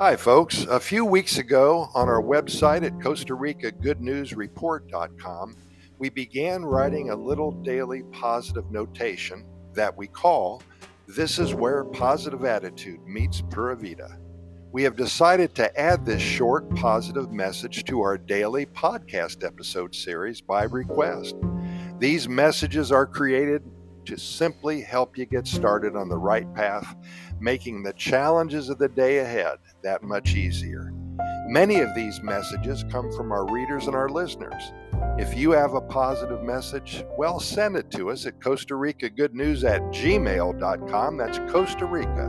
Hi, folks. A few weeks ago on our website at Costa Rica Good News Report.com, we began writing a little daily positive notation that we call This is Where Positive Attitude Meets Pura Vida. We have decided to add this short positive message to our daily podcast episode series by request. These messages are created to simply help you get started on the right path, making the challenges of the day ahead that much easier. Many of these messages come from our readers and our listeners. If you have a positive message, well, send it to us at Costa Rica Good News at gmail.com. That's Costa Rica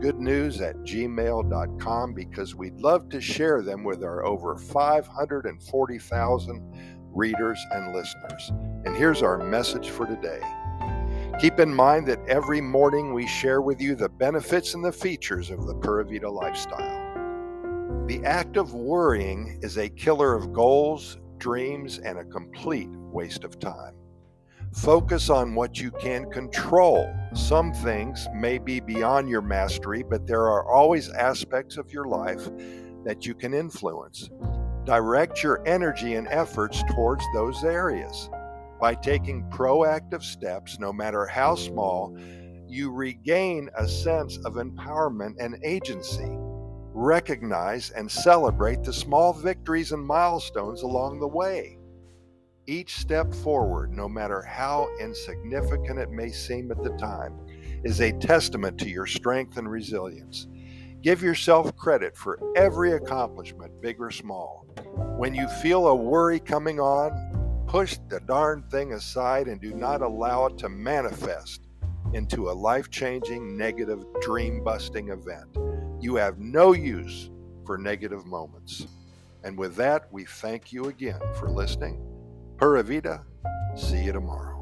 Good News at gmail.com because we'd love to share them with our over 540,000 readers and listeners. And here's our message for today. Keep in mind that every morning we share with you the benefits and the features of the Pura Vida lifestyle. The act of worrying is a killer of goals, dreams, and a complete waste of time. Focus on what you can control. Some things may be beyond your mastery, but there are always aspects of your life that you can influence. Direct your energy and efforts towards those areas. By taking proactive steps, no matter how small, you regain a sense of empowerment and agency. Recognize and celebrate the small victories and milestones along the way. Each step forward, no matter how insignificant it may seem at the time, is a testament to your strength and resilience. Give yourself credit for every accomplishment, big or small. When you feel a worry coming on, Push the darn thing aside and do not allow it to manifest into a life changing, negative, dream busting event. You have no use for negative moments. And with that, we thank you again for listening. Pura Vida. See you tomorrow.